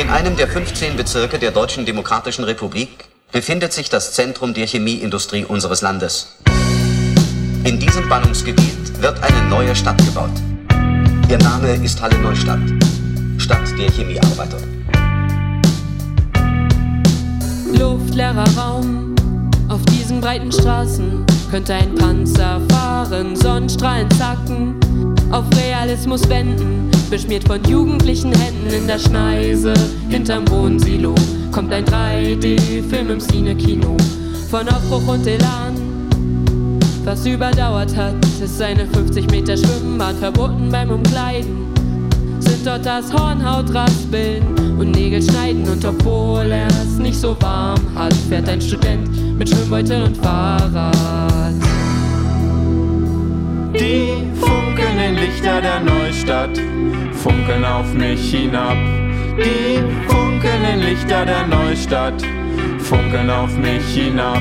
In einem der 15 Bezirke der Deutschen Demokratischen Republik befindet sich das Zentrum der Chemieindustrie unseres Landes. In diesem Ballungsgebiet wird eine neue Stadt gebaut. Ihr Name ist Halle Neustadt, Stadt der Chemiearbeiter. Luftleerer Raum auf diesen breiten Straßen könnte ein Panzer fahren, Sonnenstrahlen zacken, auf Realismus wenden, beschmiert von jugendlichen Händen in der Schneise. Hinterm Wohnsilo kommt ein 3D-Film im Cine-Kino von Aufbruch und Elan. Was überdauert hat, ist eine 50 Meter Schwimmbahn, verboten beim Umkleiden. Sind dort das Hornhaut raspeln und Nägel schneiden und obwohl er es nicht so warm hat, fährt ein Student mit Schwimmbeutel und Fahrrad. Die funkelnden Lichter der Neustadt funkeln auf mich hinab. Die funkelnden Lichter der Neustadt funkeln auf mich hinab.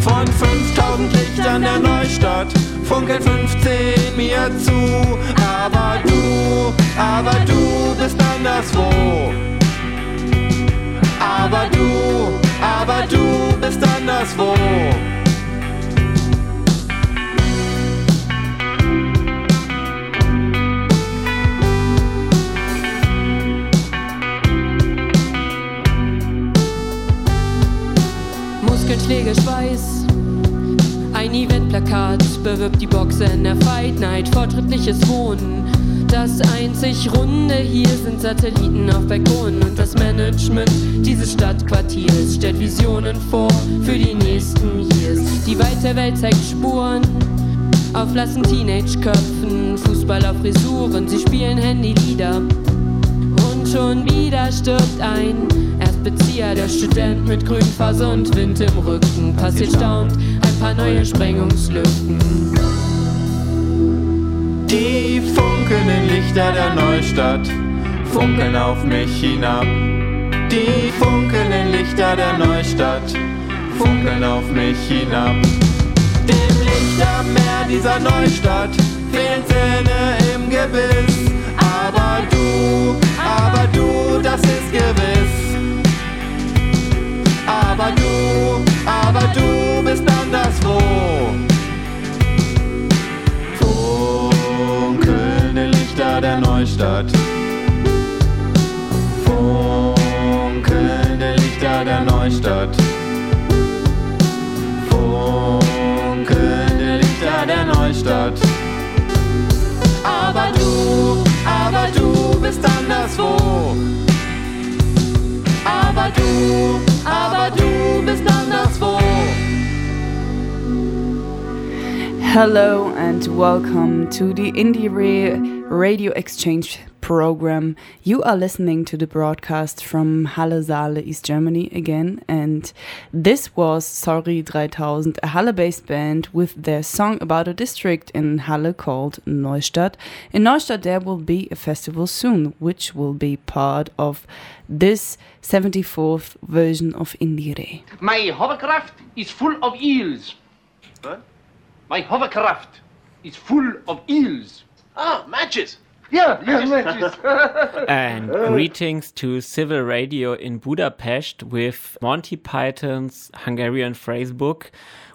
Von 5000 Lichtern der Neustadt funkeln 15 mir zu. Aber du, aber du bist anderswo. Aber du, aber du bist anderswo. Bewirbt die Boxer in der Fight Night. Fortschrittliches Wohnen. Das einzig Runde hier sind Satelliten auf Balkonen und das Management dieses Stadtquartiers stellt Visionen vor für die nächsten Years. Die weite Welt zeigt Spuren auf lassen Teenage-Köpfen, Fußball auf Frisuren, sie spielen Handylieder und schon wieder stirbt ein Bezieher, der Student mit Grünphase und Wind im Rücken. Passiert staunt, ein paar neue Sprengungslücken. Die funkelnden Lichter der Neustadt funkeln auf mich hinab. Die funkelnden Lichter der Neustadt funkeln auf mich hinab. Dem Lichtermeer dieser Neustadt fehlen Zähne im Gebiss. Aber du, aber du, das ist gewiss. Aber du, aber du Neustadt. Funkelnde Lichter der Neustadt. Funkelnde Lichter der Neustadt. Aber du, aber du bist anderswo. Aber du, aber Hello and welcome to the Indie Radio Exchange program. You are listening to the broadcast from Halle Saale, East Germany again, and this was Sorry 3000, a Halle based band with their song about a district in Halle called Neustadt. In Neustadt, there will be a festival soon, which will be part of this 74th version of Indire. My hovercraft is full of eels. What? My hovercraft is full of eels. Ah, matches. Yeah, yeah, matches. and greetings to Civil Radio in Budapest with Monty Python's Hungarian phrase book.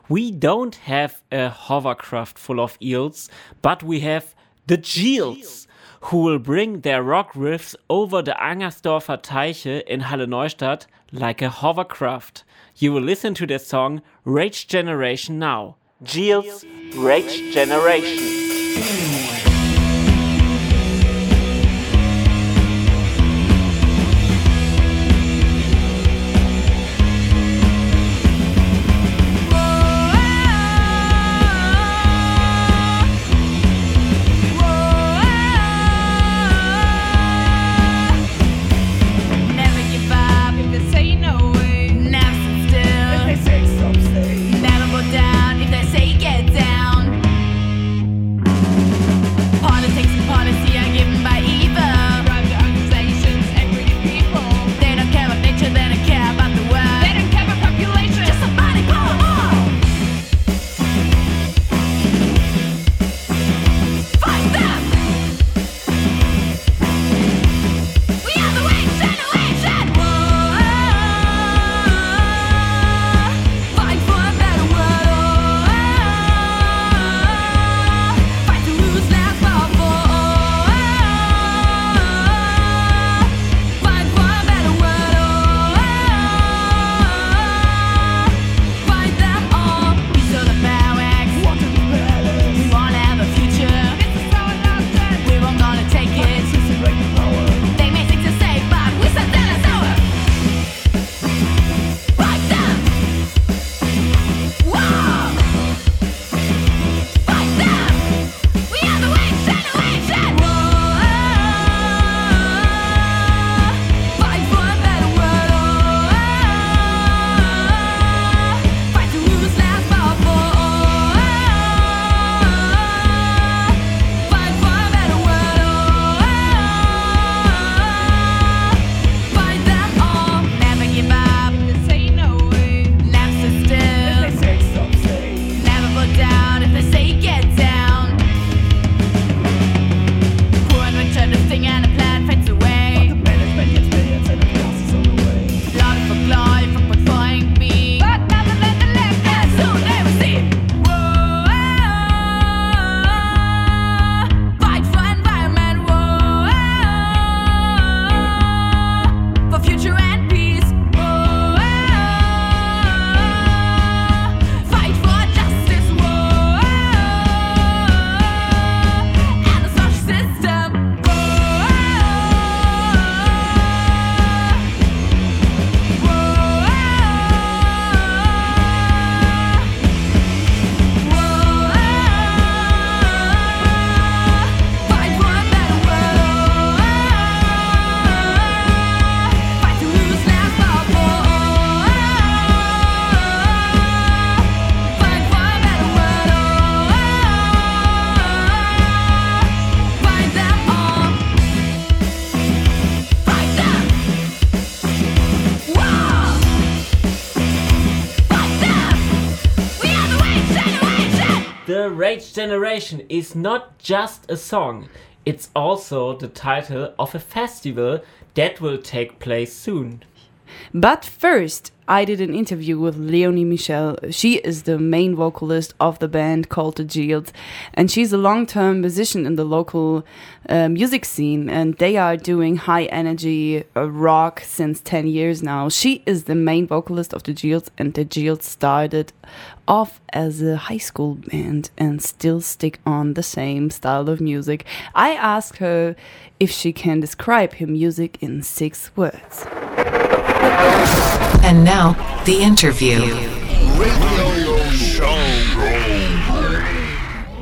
We don't have a hovercraft full of eels, but we have the Geels, who will bring their rock riffs over the Angersdorfer Teiche in Halle Neustadt like a hovercraft. You will listen to their song Rage Generation now. Geels Rage Generation. Rage Generation is not just a song, it's also the title of a festival that will take place soon. But first, I did an interview with Leonie Michel. She is the main vocalist of the band called The Geels, and she's a long term musician in the local uh, music scene, and they are doing high energy uh, rock since 10 years now. She is the main vocalist of The Geels, and The Geels started off as a high school band and still stick on the same style of music. I asked her if she can describe her music in six words. And now, the interview.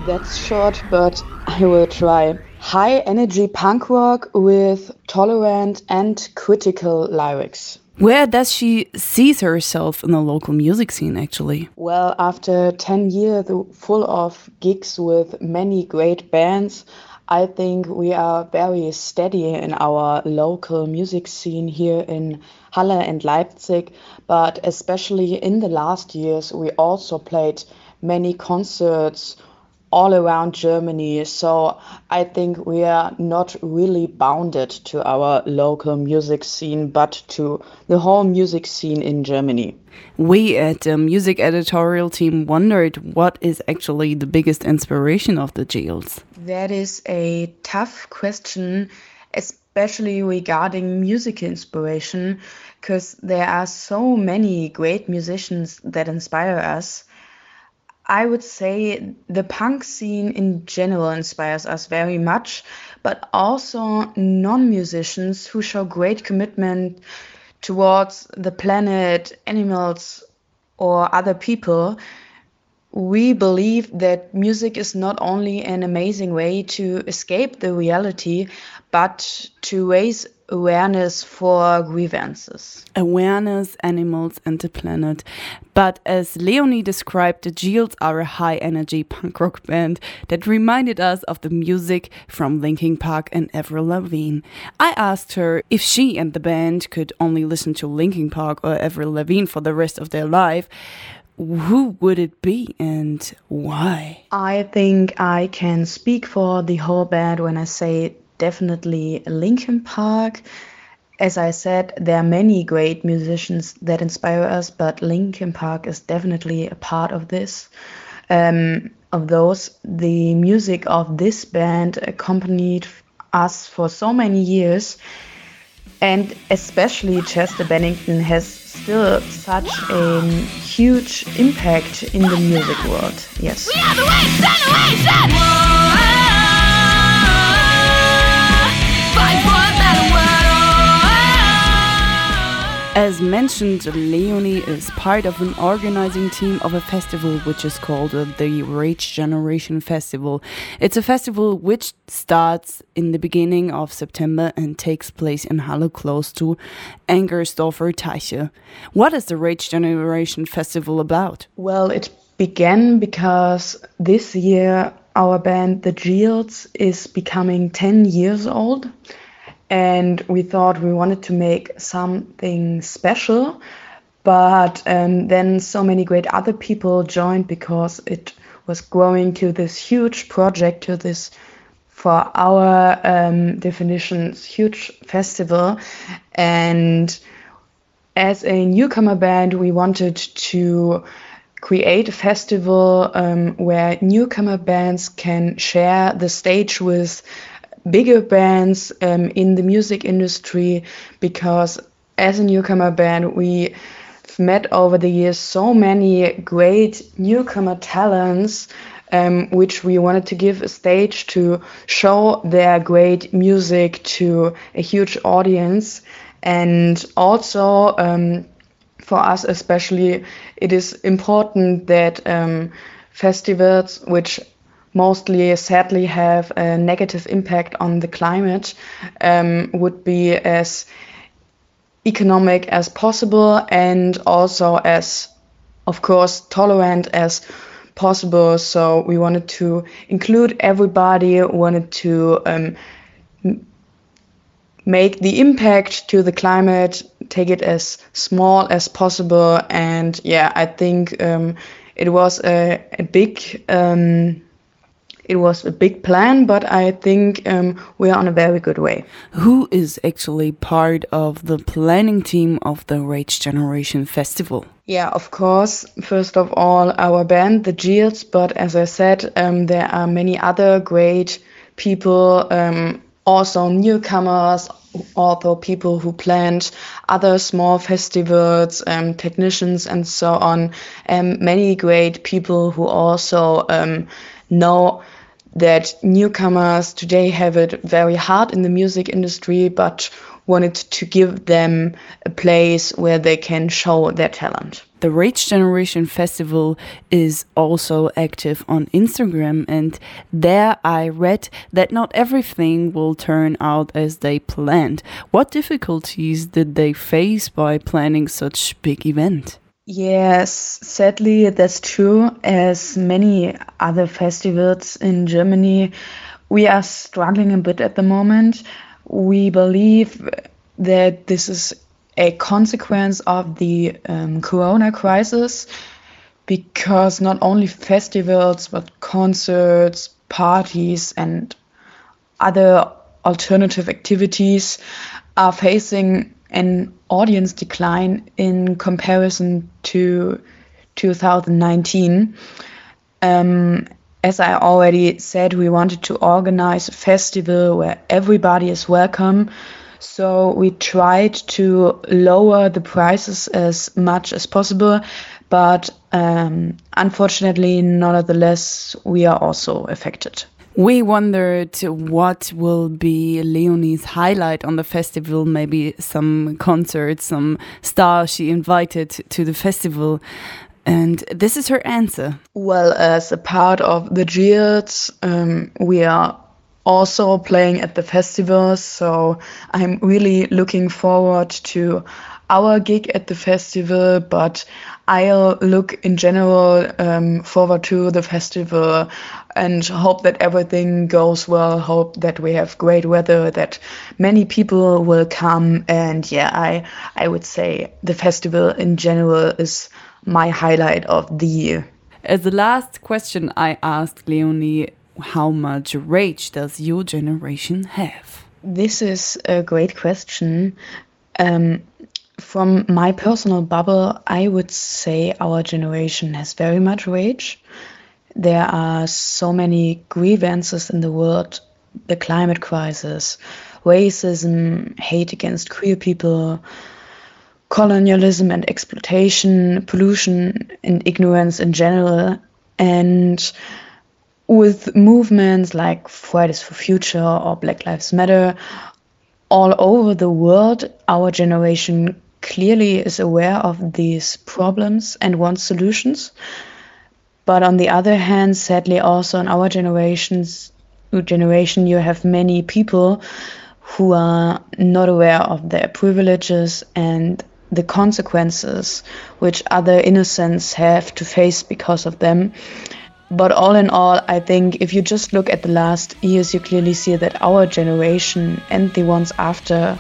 That's short, but I will try. High energy punk rock with tolerant and critical lyrics. Where does she see herself in the local music scene actually? Well, after 10 years full of gigs with many great bands, I think we are very steady in our local music scene here in Halle and Leipzig, but especially in the last years, we also played many concerts all around Germany. So I think we are not really bounded to our local music scene, but to the whole music scene in Germany. We at the music editorial team wondered what is actually the biggest inspiration of the Geels. That is a tough question, especially regarding music inspiration, because there are so many great musicians that inspire us. I would say the punk scene in general inspires us very much, but also non musicians who show great commitment towards the planet, animals, or other people. We believe that music is not only an amazing way to escape the reality, but to raise awareness for grievances. Awareness, animals, and the planet. But as Leonie described, the Geels are a high energy punk rock band that reminded us of the music from Linkin Park and Avril Lavigne. I asked her if she and the band could only listen to Linkin Park or Avril Lavigne for the rest of their life. Who would it be and why? I think I can speak for the whole band when I say definitely Linkin Park. As I said, there are many great musicians that inspire us, but Linkin Park is definitely a part of this. Um, of those, the music of this band accompanied us for so many years, and especially Chester Bennington has still such a huge impact in the music world. Yes. As mentioned, Leonie is part of an organizing team of a festival which is called uh, the Rage Generation Festival. It's a festival which starts in the beginning of September and takes place in Halle close to Angersdorfer Teiche. What is the Rage Generation Festival about? Well, it began because this year our band, The Geels, is becoming 10 years old and we thought we wanted to make something special but um, then so many great other people joined because it was growing to this huge project to this for our um, definitions huge festival. And as a newcomer band we wanted to create a festival um, where newcomer bands can share the stage with bigger bands um, in the music industry because as a newcomer band we met over the years so many great newcomer talents um, which we wanted to give a stage to show their great music to a huge audience. And also um, for us especially it is important that um, festivals which mostly sadly have a negative impact on the climate um, would be as economic as possible and also as of course tolerant as possible. So we wanted to include everybody wanted to um, make the impact to the climate take it as small as possible. And yeah i think um, it was a, a big um, it was a big plan, but I think um, we are on a very good way. Who is actually part of the planning team of the Rage Generation Festival? Yeah, of course. First of all, our band, the Geels, but as I said, um, there are many other great people, um, also newcomers, also people who planned other small festivals, um, technicians, and so on. Um, many great people who also um, know that newcomers today have it very hard in the music industry, but wanted to give them a place where they can show their talent. The Rage Generation Festival is also active on Instagram, and there I read that not everything will turn out as they planned. What difficulties did they face by planning such big event? Yes, sadly, that's true. As many other festivals in Germany, we are struggling a bit at the moment. We believe that this is a consequence of the um, corona crisis because not only festivals, but concerts, parties, and other alternative activities are facing an audience decline in comparison to 2019. Um, as I already said, we wanted to organize a festival where everybody is welcome. So we tried to lower the prices as much as possible, but um, unfortunately, nonetheless, we are also affected. We wondered what will be Leonie's highlight on the festival, maybe some concerts, some stars she invited to the festival. And this is her answer. Well, as a part of the Geels, um, we are also playing at the festival. So I'm really looking forward to our gig at the festival, but I'll look in general um, forward to the festival and hope that everything goes well. Hope that we have great weather, that many people will come, and yeah, I I would say the festival in general is my highlight of the year. As the last question, I asked Leonie, how much rage does your generation have? This is a great question. Um, from my personal bubble, I would say our generation has very much rage. There are so many grievances in the world the climate crisis, racism, hate against queer people, colonialism and exploitation, pollution and ignorance in general. And with movements like Fridays for Future or Black Lives Matter all over the world, our generation clearly is aware of these problems and wants solutions. But on the other hand, sadly, also in our generations, generation, you have many people who are not aware of their privileges and the consequences which other innocents have to face because of them. But all in all, I think if you just look at the last years, you clearly see that our generation and the ones after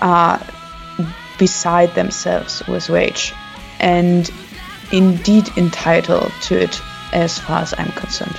are beside themselves with rage and indeed entitled to it as far as I'm concerned.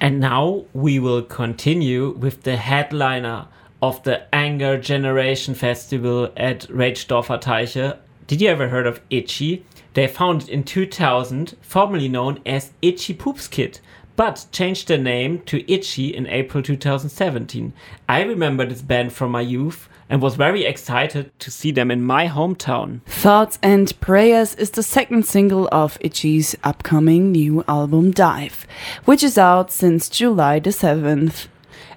And now we will continue with the headliner of the Anger Generation Festival at Ragedorfer Teiche. Did you ever heard of Itchy? They founded in 2000, formerly known as Itchy Poopzkid, but changed their name to Itchy in April 2017. I remember this band from my youth and was very excited to see them in my hometown. Thoughts and Prayers is the second single of Itchy's upcoming new album Dive, which is out since July the 7th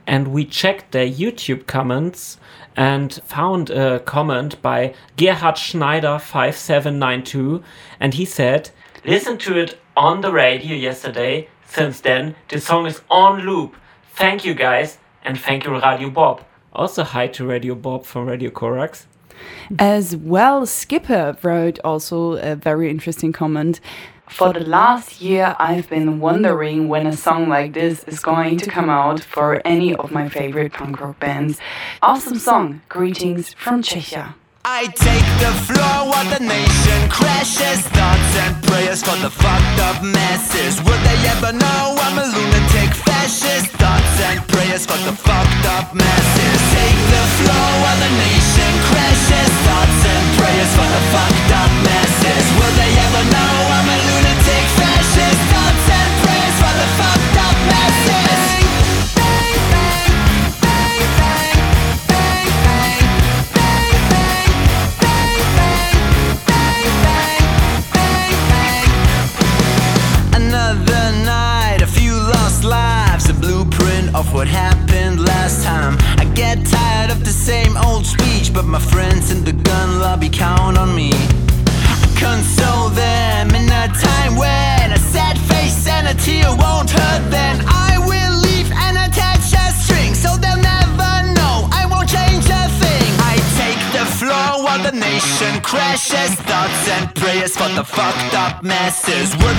and we checked their YouTube comments and found a comment by Gerhard Schneider 5792 and he said, "Listen to it on the radio yesterday. Since then, the song is on loop. Thank you guys and thank you Radio Bob." Also hi to Radio Bob from Radio Corax. As well, Skipper wrote also a very interesting comment. For the last year, I've been wondering when a song like this is going to come out for any of my favorite punk rock bands. Awesome song. Greetings from Czechia. I take the floor while the nation crashes Thoughts and prayers for the fucked up masses Will they ever know I'm a lunatic fascist? Thoughts and prayers for the fucked up masses Take the floor while the nation crashes Thoughts and prayers for the fucked up masses Will they ever know masses. We're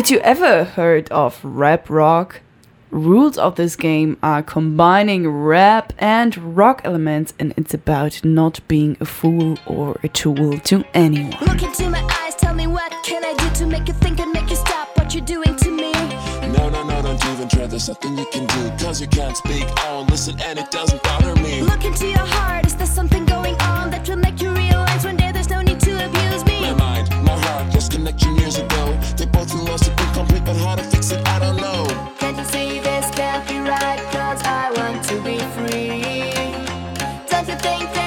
Did you ever heard of rap rock? Rules of this game are combining rap and rock elements, and it's about not being a fool or a tool to anyone. Look into my eyes, tell me what can I do to make you think and make you stop what you're doing to me. No, no, no, don't even try. There's nothing you can do. Cause you can't speak. I won't listen and it doesn't bother me. Look into your heart, is there something going to fix it, I don't know. Can't you see this can't be right? Cause I want to be free. Don't you think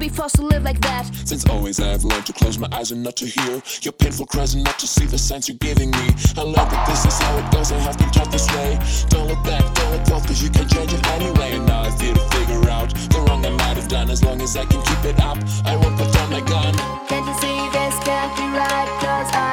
be forced to live like that. Since always I've learned to close my eyes and not to hear your painful cries and not to see the signs you're giving me. I learned that this is how it goes and have been taught this way. Don't look back, don't look forth, cause you can change it anyway. And now I feel to figure out the wrong I might have done as long as I can keep it up. I won't put down my gun. Can't you see this can't be right? Cause I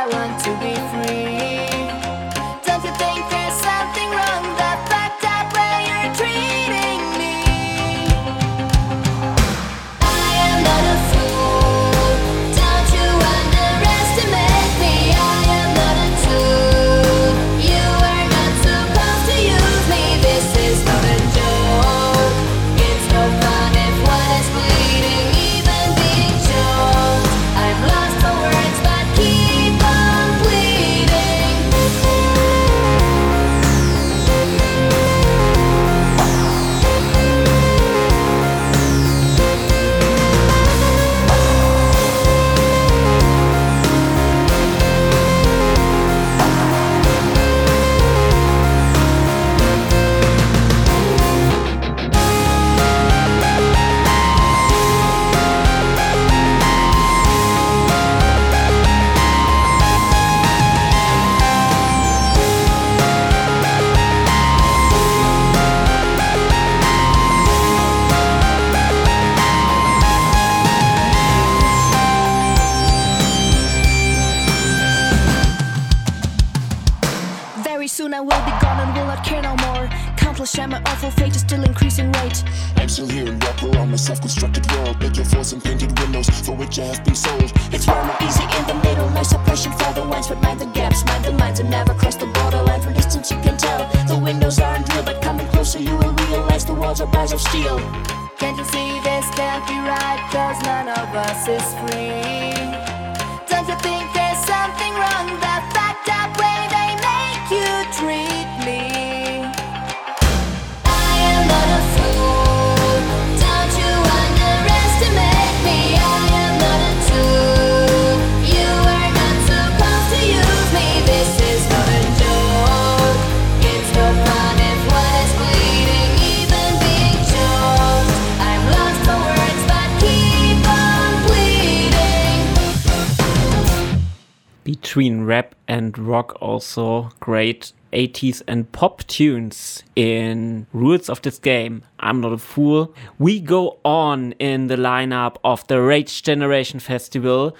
and rock also great 80s and pop tunes in Rules of this Game. I'm not a fool. We go on in the lineup of the Rage Generation Festival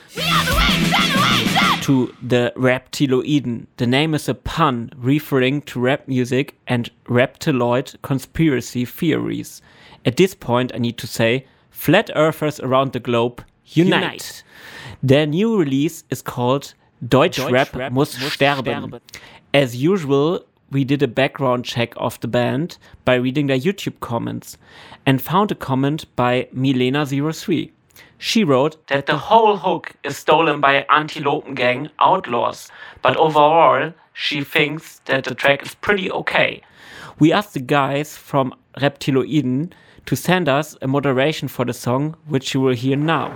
to the Reptiloiden. The name is a pun referring to rap music and reptiloid conspiracy theories. At this point, I need to say, flat earthers around the globe, unite. Unite. Their new release is called Deutschrap, Deutschrap muss, muss sterben. sterben. As usual, we did a background check of the band by reading their YouTube comments and found a comment by Milena03. She wrote that the whole hook is stolen by Antilopen Gang outlaws, but overall, she thinks that the track is pretty okay. We asked the guys from Reptiloiden to send us a moderation for the song, which you will hear now.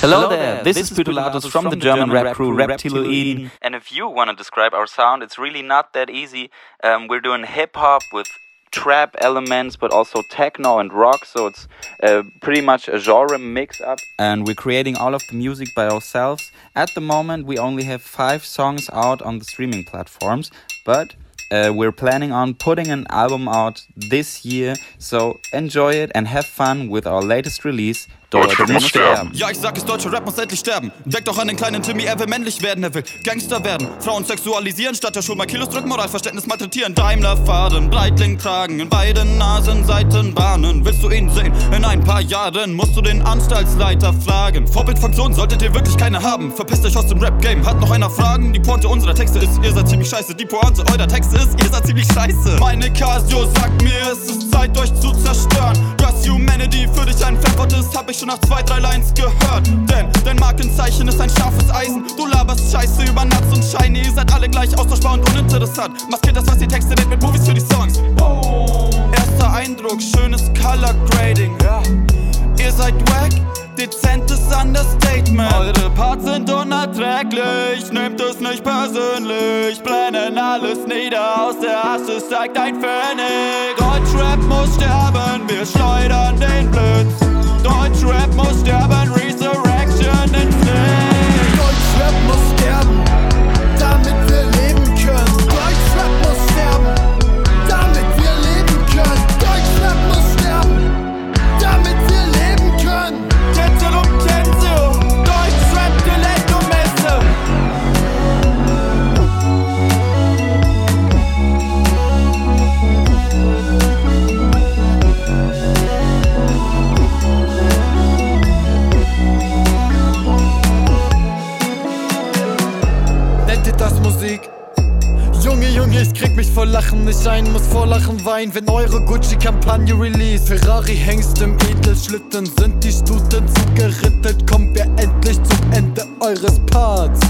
Hello, there, this, is Pytolatus from the German rap crew Reptiloiden. And if you want to describe our sound, it's really not that easy. Um, we're doing hip hop with trap elements, but also techno and rock, so it's uh, pretty much a genre mix up. And we're creating all of the music by ourselves. At the moment, we only have five songs out on the streaming platforms, but uh, we're planning on putting an album out this year, so enjoy it and have fun with our latest release, Deutschrap muss sterben. Ja, ich sag es, deutscher Rap muss endlich sterben. Denk doch an den kleinen Timmy, er will männlich werden, er will Gangster werden. Frauen sexualisieren, statt der Schule mal Kilos drücken, Moralverständnis malträtieren. Daimler-Faden, Breitling tragen, in beiden Nasen Seitenbahnen. Willst du ihn sehen? In ein paar Jahren musst du den Anstaltsleiter fragen. Vorbildfunktion solltet ihr wirklich keine haben. Verpisst euch aus dem Rap-Game. Hat noch einer Fragen? Die Pointe unserer Texte ist, ihr seid ziemlich scheiße. Die Pointe eurer Texte ist, ihr seid ziemlich scheiße. Meine Casio sagt mir, es ist Zeit, euch zu zerstören. Dass Humanity für dich ein Fremdwort ist, hab ich schon nach zwei, drei Lines gehört. Denn dein Markenzeichen ist ein scharfes Eisen. Du laberst Scheiße über Nuts und Shiny. Ihr seid alle gleich austauschbar und uninteressant. Maskiert das, was ihr Texte nennt, mit Movies für die Songs. Erster Eindruck, schönes Color Grading. Ja. Ihr seid wack, dezentes Understatement. Eure Parts sind unerträglich, nehmt es nicht persönlich. Brennen alles nieder, aus der Asche steigt ein Pfennig. Deutschrap muss sterben, wir schleudern den Blitz. Deutschrap nicht ein, muss vor Lachen weinen, wenn eure Gucci-Kampagne release. Ferrari hängst im Edelschlitten, sind die Stuten zugerittelt, kommen wir endlich zum Ende eures Parts.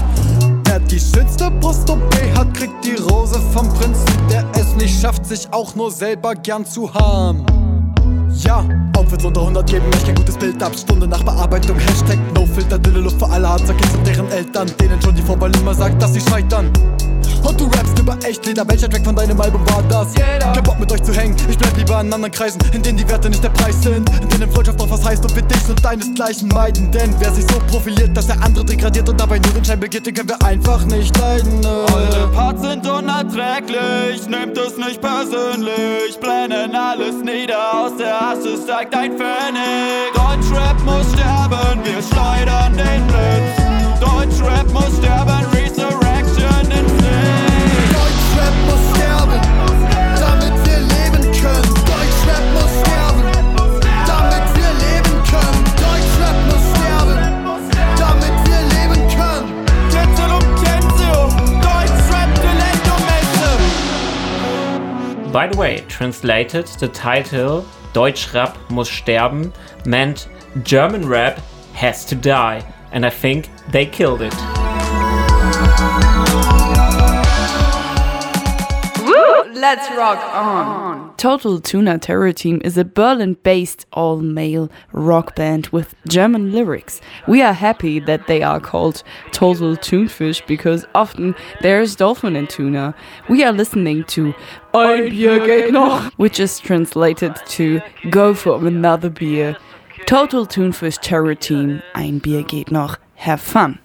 Wer die schönste Brust OP hat, kriegt die Rose vom Prinzen, der es nicht schafft, sich auch nur selber gern zu haben. Ja, Outfits unter 100 geben euch kein gutes Bild ab. Stunde nach Bearbeitung, Hashtag NoFilter, dünne Luft für alle Kids und deren Eltern, denen schon die Vorwahl immer sagt, dass sie scheitern. Und du rappst über Echtleder, welcher Track von deinem Album war das? Jeder. Kein Bock mit euch zu hängen, ich bleib lieber in anderen Kreisen, in denen die Werte nicht der Preis sind, in denen Freundschaft noch was heißt und wir dich und deinesgleichen meiden. Denn wer sich so profiliert, dass der andere degradiert und dabei nur den Schein begeht, den können wir einfach nicht leiden. Eure Parts sind unerträglich, nehmt es nicht persönlich, blenden alles nieder, aus der Hasse steigt ein Pfennig. Deutschrap muss sterben, wir schleudern den Blitz. Deutschrap muss sterben, By the way, translated, the title Deutschrap muss sterben meant German rap has to die, and I think they killed it. Woo! Let's rock on. Total Tuna Terror Team is a Berlin based all male rock band with German lyrics. We are happy that they are called Total Tunfish because often there is dolphin in tuna. We are listening to Ein Bier geht noch, which is translated to Go for another beer. Total Tunfish Terror Team, Ein Bier geht noch. Have fun.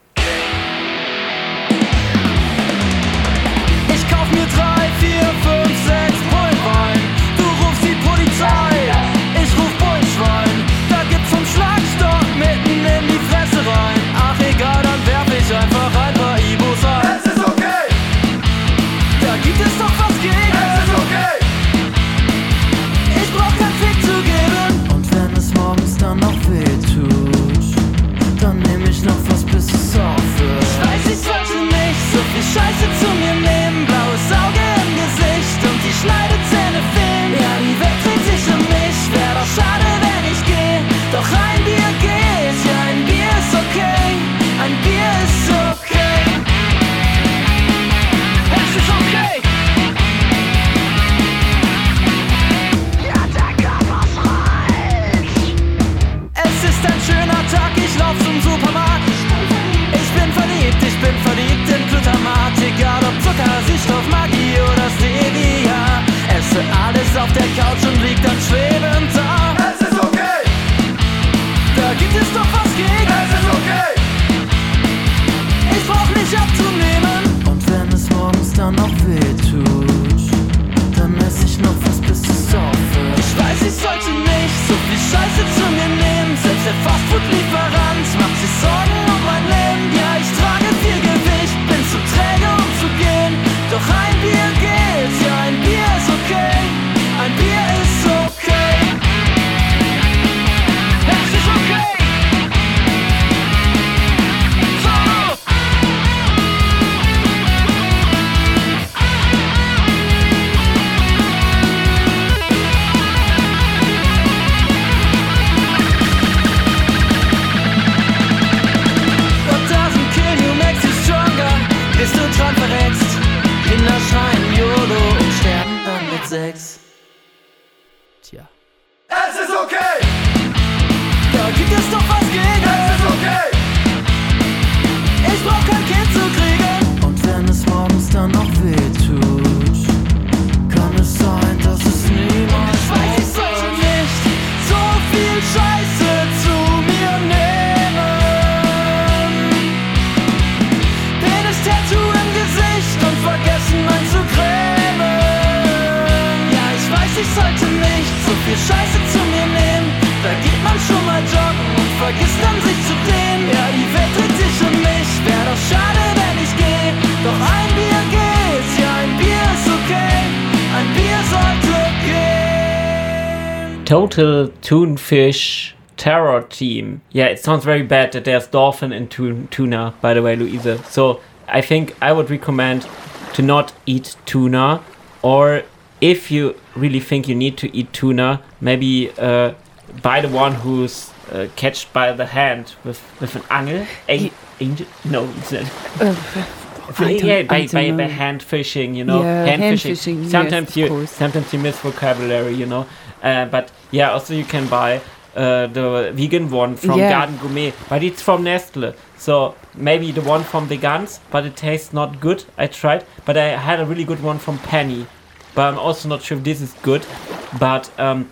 Total Toonfish Terror Team. Yeah, it sounds very bad that there's dolphin in tun tuna, by the way, Luise. So I think I would recommend to not eat tuna, or if you really think you need to eat tuna, maybe uh, buy the one who's uh, catched by the hand with with an angel. Angel? No, it's not. Uh, yeah, by, by, by hand fishing, you know, Yeah, hand, hand fishing. fishing, Sometimes of you sometimes you miss vocabulary, you know. Uh, but yeah, also you can buy uh, the vegan one from Yeah. Garden Gourmet, but it's from Nestle. So maybe the one from Vegans, but it tastes not good. I tried, but I had a really good one from Penny, but I'm also not sure if this is good. But um,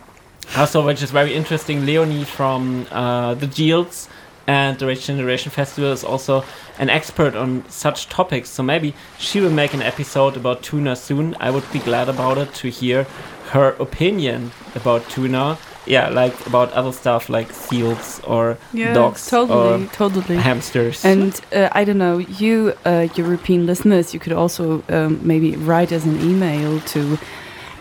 also, which is very interesting, Leonie from uh, the Yields and the Rage Generation Festival is also an expert on such topics. So maybe she will make an episode about tuna soon. I would be glad about it to hear her opinion about tuna. Yeah, like about other stuff like seals or Yeah, dogs totally, or totally. hamsters. And uh, I don't know, you uh, European listeners, you could also um, maybe write us an email to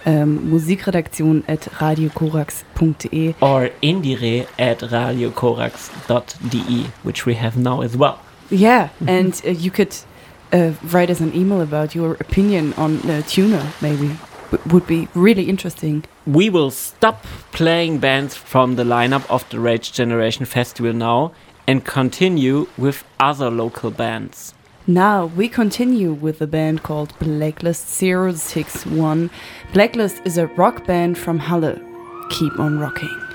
um, musikredaktion at radiocorax.de. or indiere at radiocorax.de, which we have now as well. Yeah, and uh, you could uh, write us an email about your opinion on uh, tuna, maybe. Would be really interesting. We will stop playing bands from the lineup of the Rage Generation Festival now and continue with other local bands. Now we continue with a band called Blacklist 061. Blacklist is a rock band from Halle. Keep on rocking.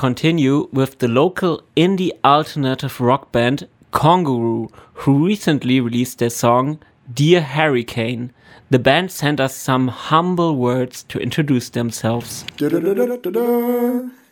Continue with the local indie alternative rock band Congaroo, who recently released their song Dear Hurricane. The band sent us some humble words to introduce themselves.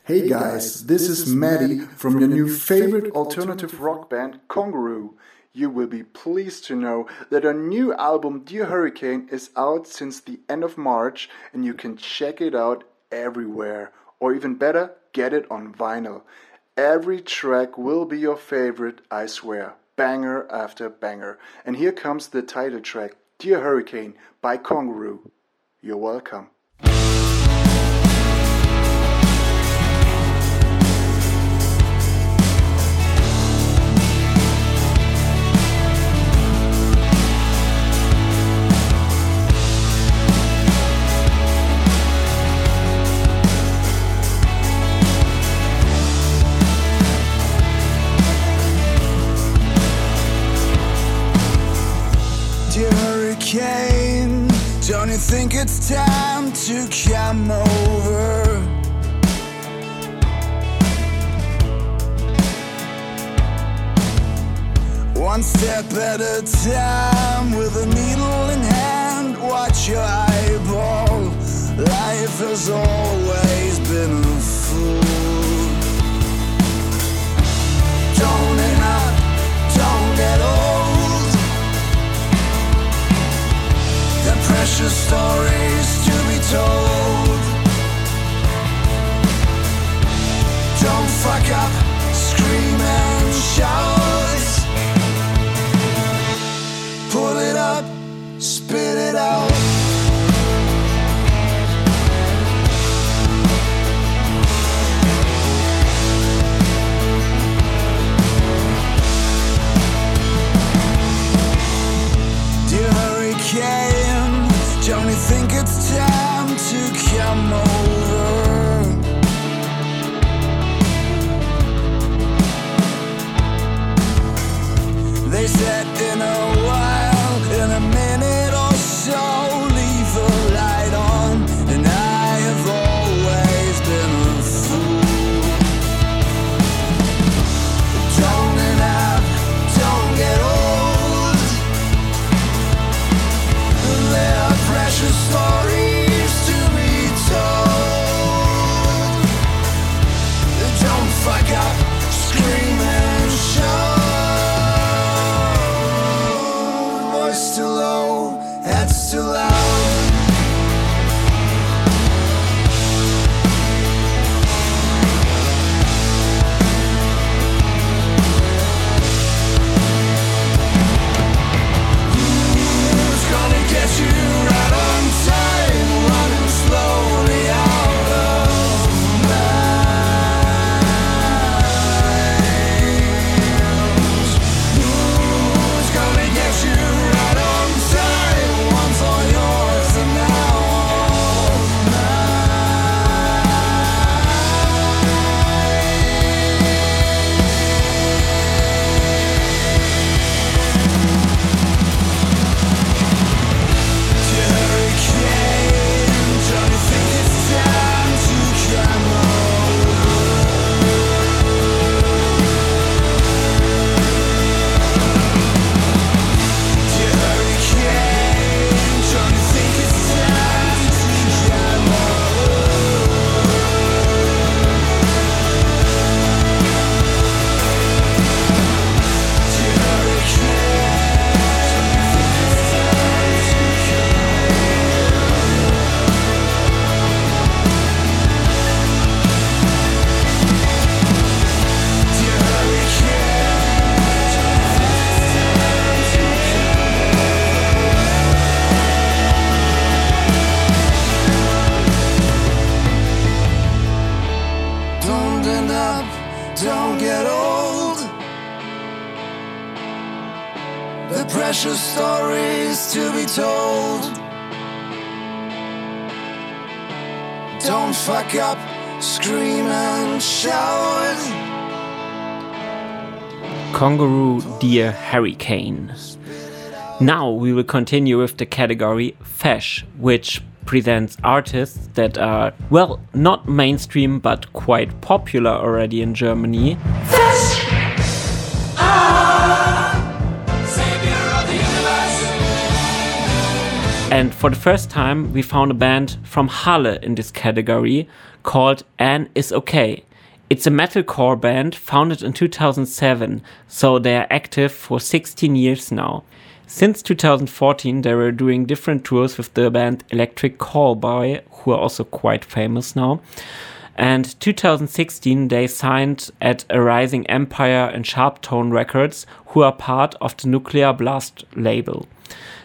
Hey guys, this is Maddie from your new favorite alternative rock band, Congaroo. You will be pleased to know that our new album, Dear Hurricane, is out since the end of March and you can check it out everywhere. Or even better, get it on vinyl. Every track will be your favorite, I swear. Banger after banger. And here comes the title track, Dear Hurricane by Congaroo. You're welcome. Think it's time to come over? One step at a time with a needle in hand, watch your eyeball. Life has always been a precious stories to be told. Don't fuck up, scream and shout. Pull it up, spit it out. Congaroo Dear Hurricane. Now we will continue with the category Fesh, which presents artists that are, well, not mainstream but quite popular already in Germany. And for the first time, we found a band from Halle in this category called Annisokay. It's a metalcore band founded in 2007, so they are active for 16 years now. Since 2014, they were doing different tours with the band Electric Callboy, who are also quite famous now. And 2016, they signed at a Rising Empire and Sharp Tone Records, who are part of the Nuclear Blast label.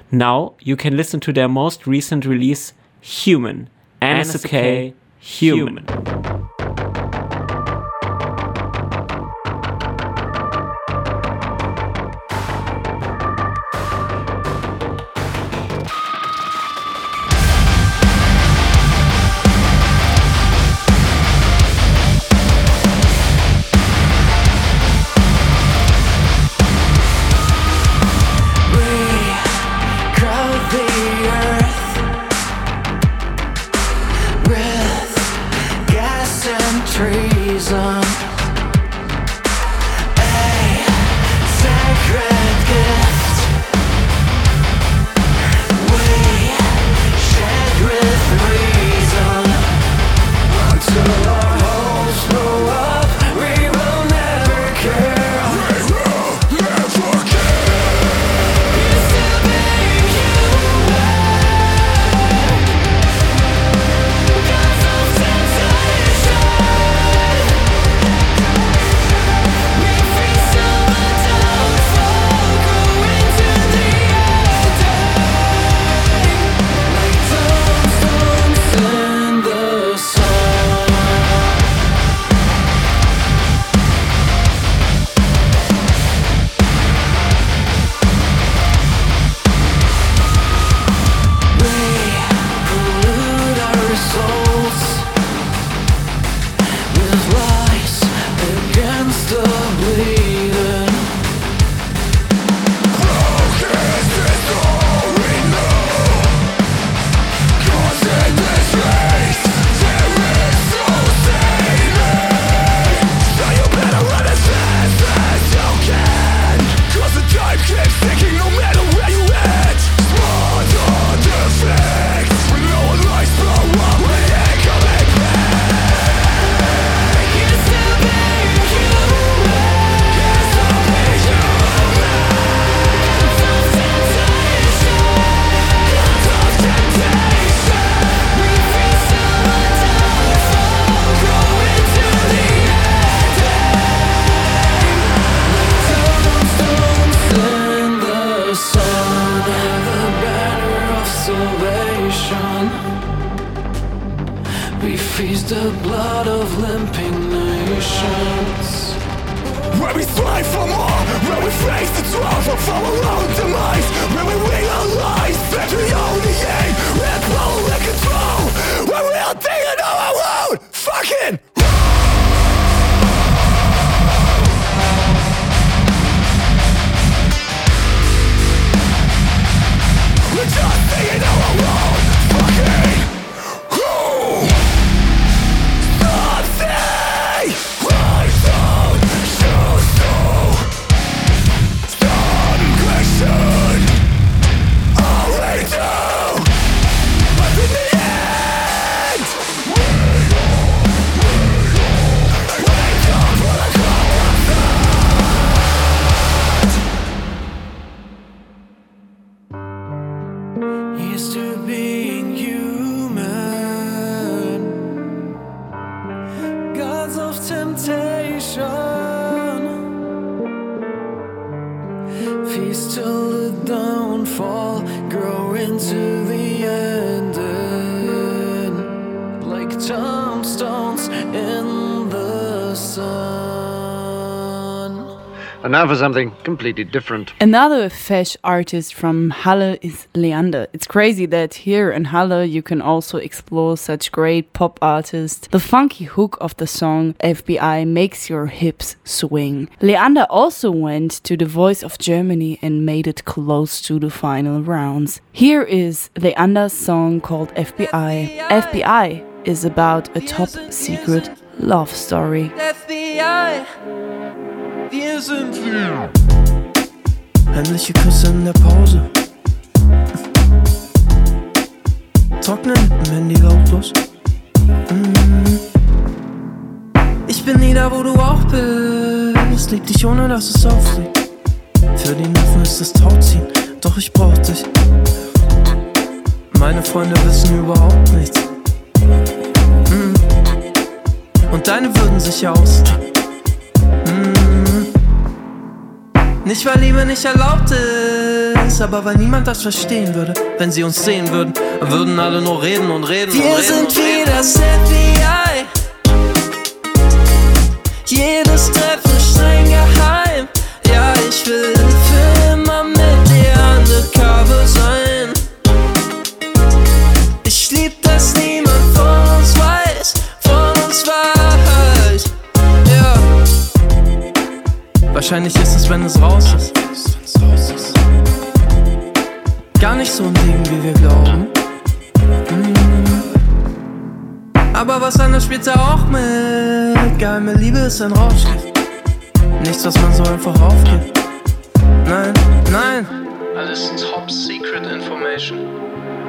Now you can listen to their most recent release, Human. NSK Human. crowd now for something completely different. Another Fesh artist from Halle is Leander. It's crazy that here in Halle you can also explore such great pop artists. The funky hook of the song FBI makes your hips swing. Leander also went to the Voice of Germany and made it close to the final rounds. Here is Leander's song called FBI. FBI is about a top secret love story. FBI, wir sind wir. Heimliche Küsse in der Pause. Trocknen Lippen, Handy lautlos. Mm. Ich bin nie da, wo du auch bist. Lieb dich ohne, dass es auffliegt. Für die Nerven ist es Tauziehen, doch ich brauch dich. Meine Freunde wissen überhaupt nichts. Mm. Und deine würden sich ausziehen. Nicht weil Liebe nicht erlaubt ist, aber weil niemand das verstehen würde. Wenn sie uns sehen würden, würden alle nur reden und reden. Wir und reden sind und reden. wie das FBI. Jedes Treffen streng geheim. Ja, ich will für immer mit dir undercover sein. Wahrscheinlich ist es, wenn es raus ist. Gar nicht so ein Ding, wie wir glauben. Mm. Aber was anderes spielt er auch mit. Geheime Liebe ist ein Rauschgift. Nichts, was man so einfach aufgibt. Nein, nein. Alles Top Secret Information.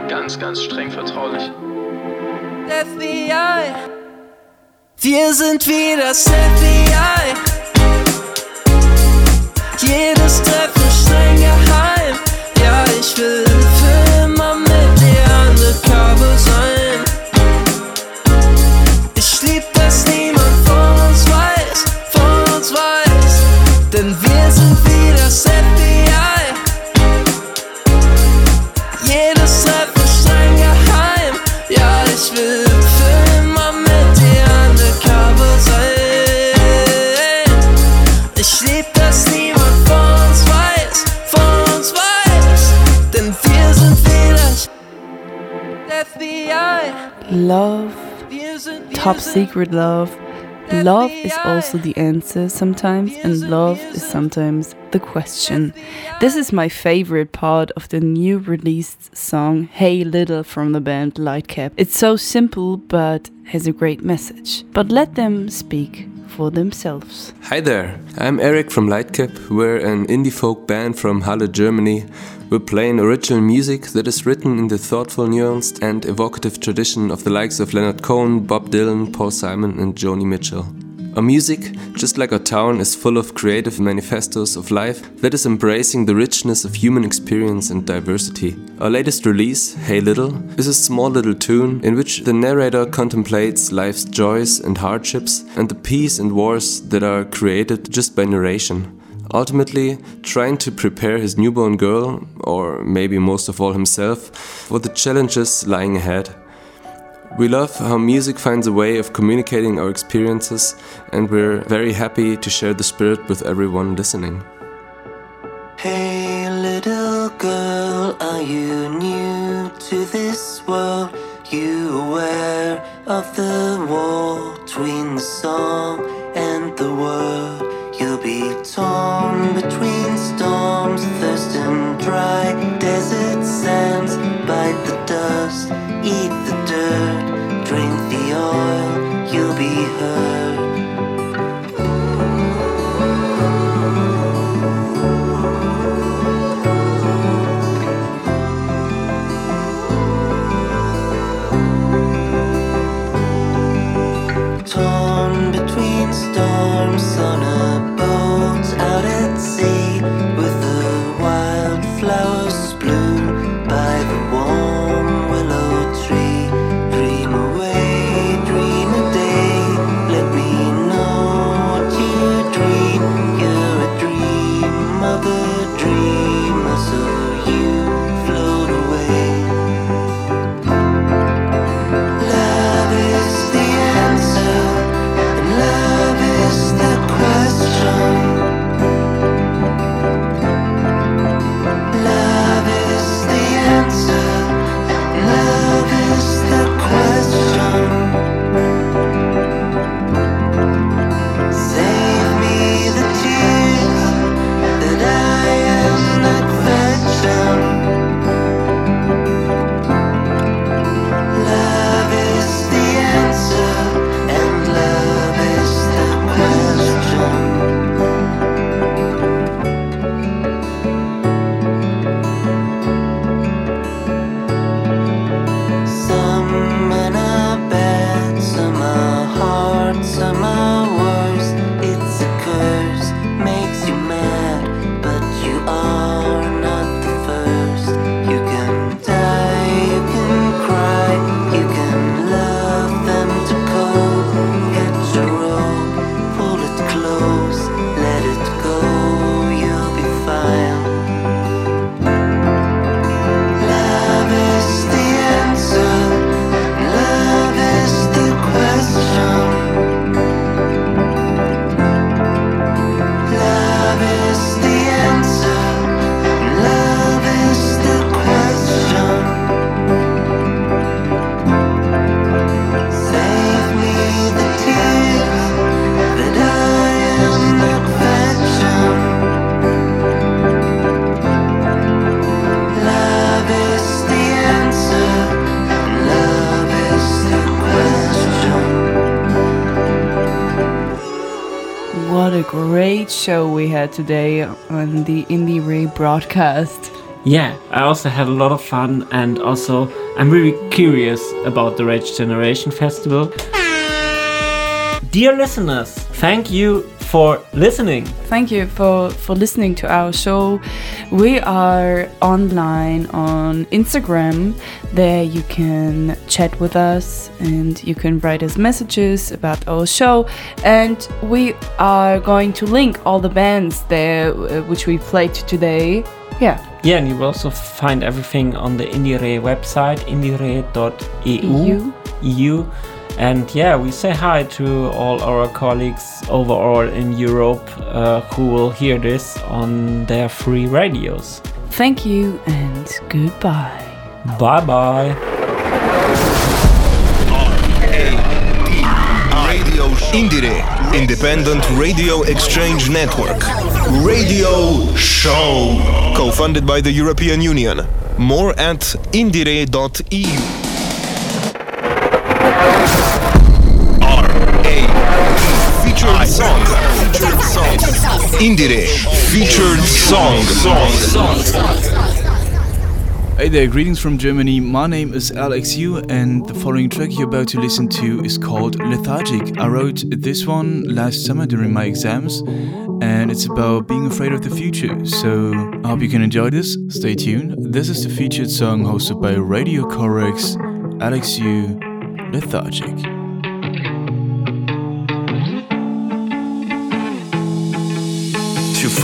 Ganz, ganz streng vertraulich. FBI. Wir sind wie das FBI. Jedes Treffen streng geheim. Ja, ich will für immer mit dir undercover sein. Love, top secret love. Love is also the answer sometimes, and love is sometimes the question. This is my favorite part of the new released song Hey Little from the band Lightcap. It's so simple but has a great message. But let them speak for themselves. Hi there, I'm Eric from Lightcap. We're an indie folk band from Halle, Germany. We're playing original music that is written in the thoughtful, nuanced, and evocative tradition of the likes of Leonard Cohen, Bob Dylan, Paul Simon, and Joni Mitchell. Our music, just like our town, is full of creative manifestos of life that is embracing the richness of human experience and diversity. Our latest release, Hey Little, is a small little tune in which the narrator contemplates life's joys and hardships and the peace and wars that are created just by narration. Ultimately, trying to prepare his newborn girl, or maybe most of all himself, for the challenges lying ahead. We love how music finds a way of communicating our experiences, and we're very happy to share the spirit with everyone listening. Hey, little girl, are you new to this world? You aware of the wall between the song and the word? You'll be torn and today on the IndieRe broadcast. Yeah, I also had a lot of fun, and also I'm really curious about the Rage Generation Festival. Dear listeners, thank you for listening. Thank you for, for listening to our show. We are online on Instagram. There you can chat with us and you can write us messages about our show. And we are going to link all the bands there uh, which we played today. Yeah. Yeah, and you will also find everything on the IndieRe website, indiere.eu. EU. EU. And yeah, we say hi to all our colleagues overall in Europe uh, who will hear this on their free radios. Thank you and goodbye. Bye bye. IndieRe, Independent Radio Exchange Network. Radio Show. Co-funded by the European Union. More at indiere.eu. Featured song. Featured song. IndieRe. Featured song. Hey there, greetings from Germany. My name is Alex and the following track you're about to listen to is called Lethargic. I wrote this one last summer during my exams, and it's about being afraid of the future. So I hope you can enjoy this. Stay tuned. This is the featured song hosted by Radio Corax, Alex Lethargic.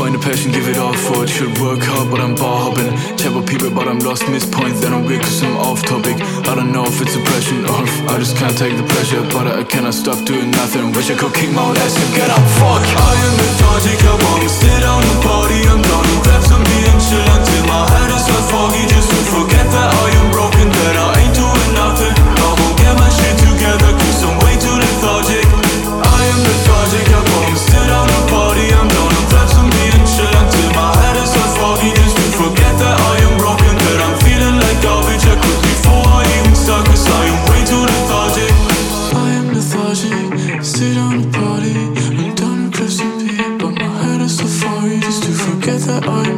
Find a passion, give it all for it. Should work hard, but I'm bar hopping. Chat with people, but I'm lost, miss points. Then I'm weird cause I'm off topic. I don't know if it's depression or if I just can't take the pressure. But I cannot stop doing nothing. Wish I could kick my ass and get up. Fuck. I am lethargic, I wanna sit down and party. I'm done grab some beer and chill until my head is all foggy. Just to forget that I am broken, that I forget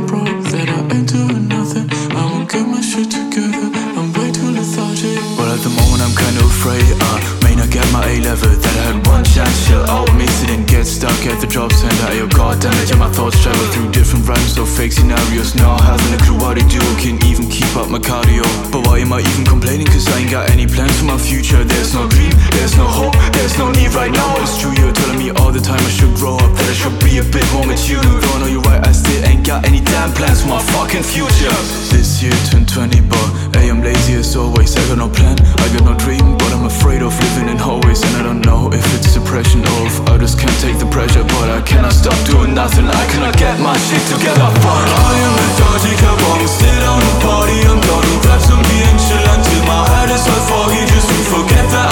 up my cardio. But why am I even complaining? Cause I ain't got any plans for my future. There's no dream, there's no hope, there's no need right now. It's true, you're telling me all the time I should grow up, that I should be a bit more mature. I know you're right, I still ain't got any damn plans for my fucking future. This year turned 20, but I'm lazy as always. I got no plan, I got no dream, but I'm afraid of living in hallways. And I don't know if it's depression or if I just can't take the pressure. But I cannot stop doing nothing, I cannot get my shit together. Fuck, I am lethargic, I wanna sit down and party. I'm done grab some beer and chill until my head is all foggy. Just to forget that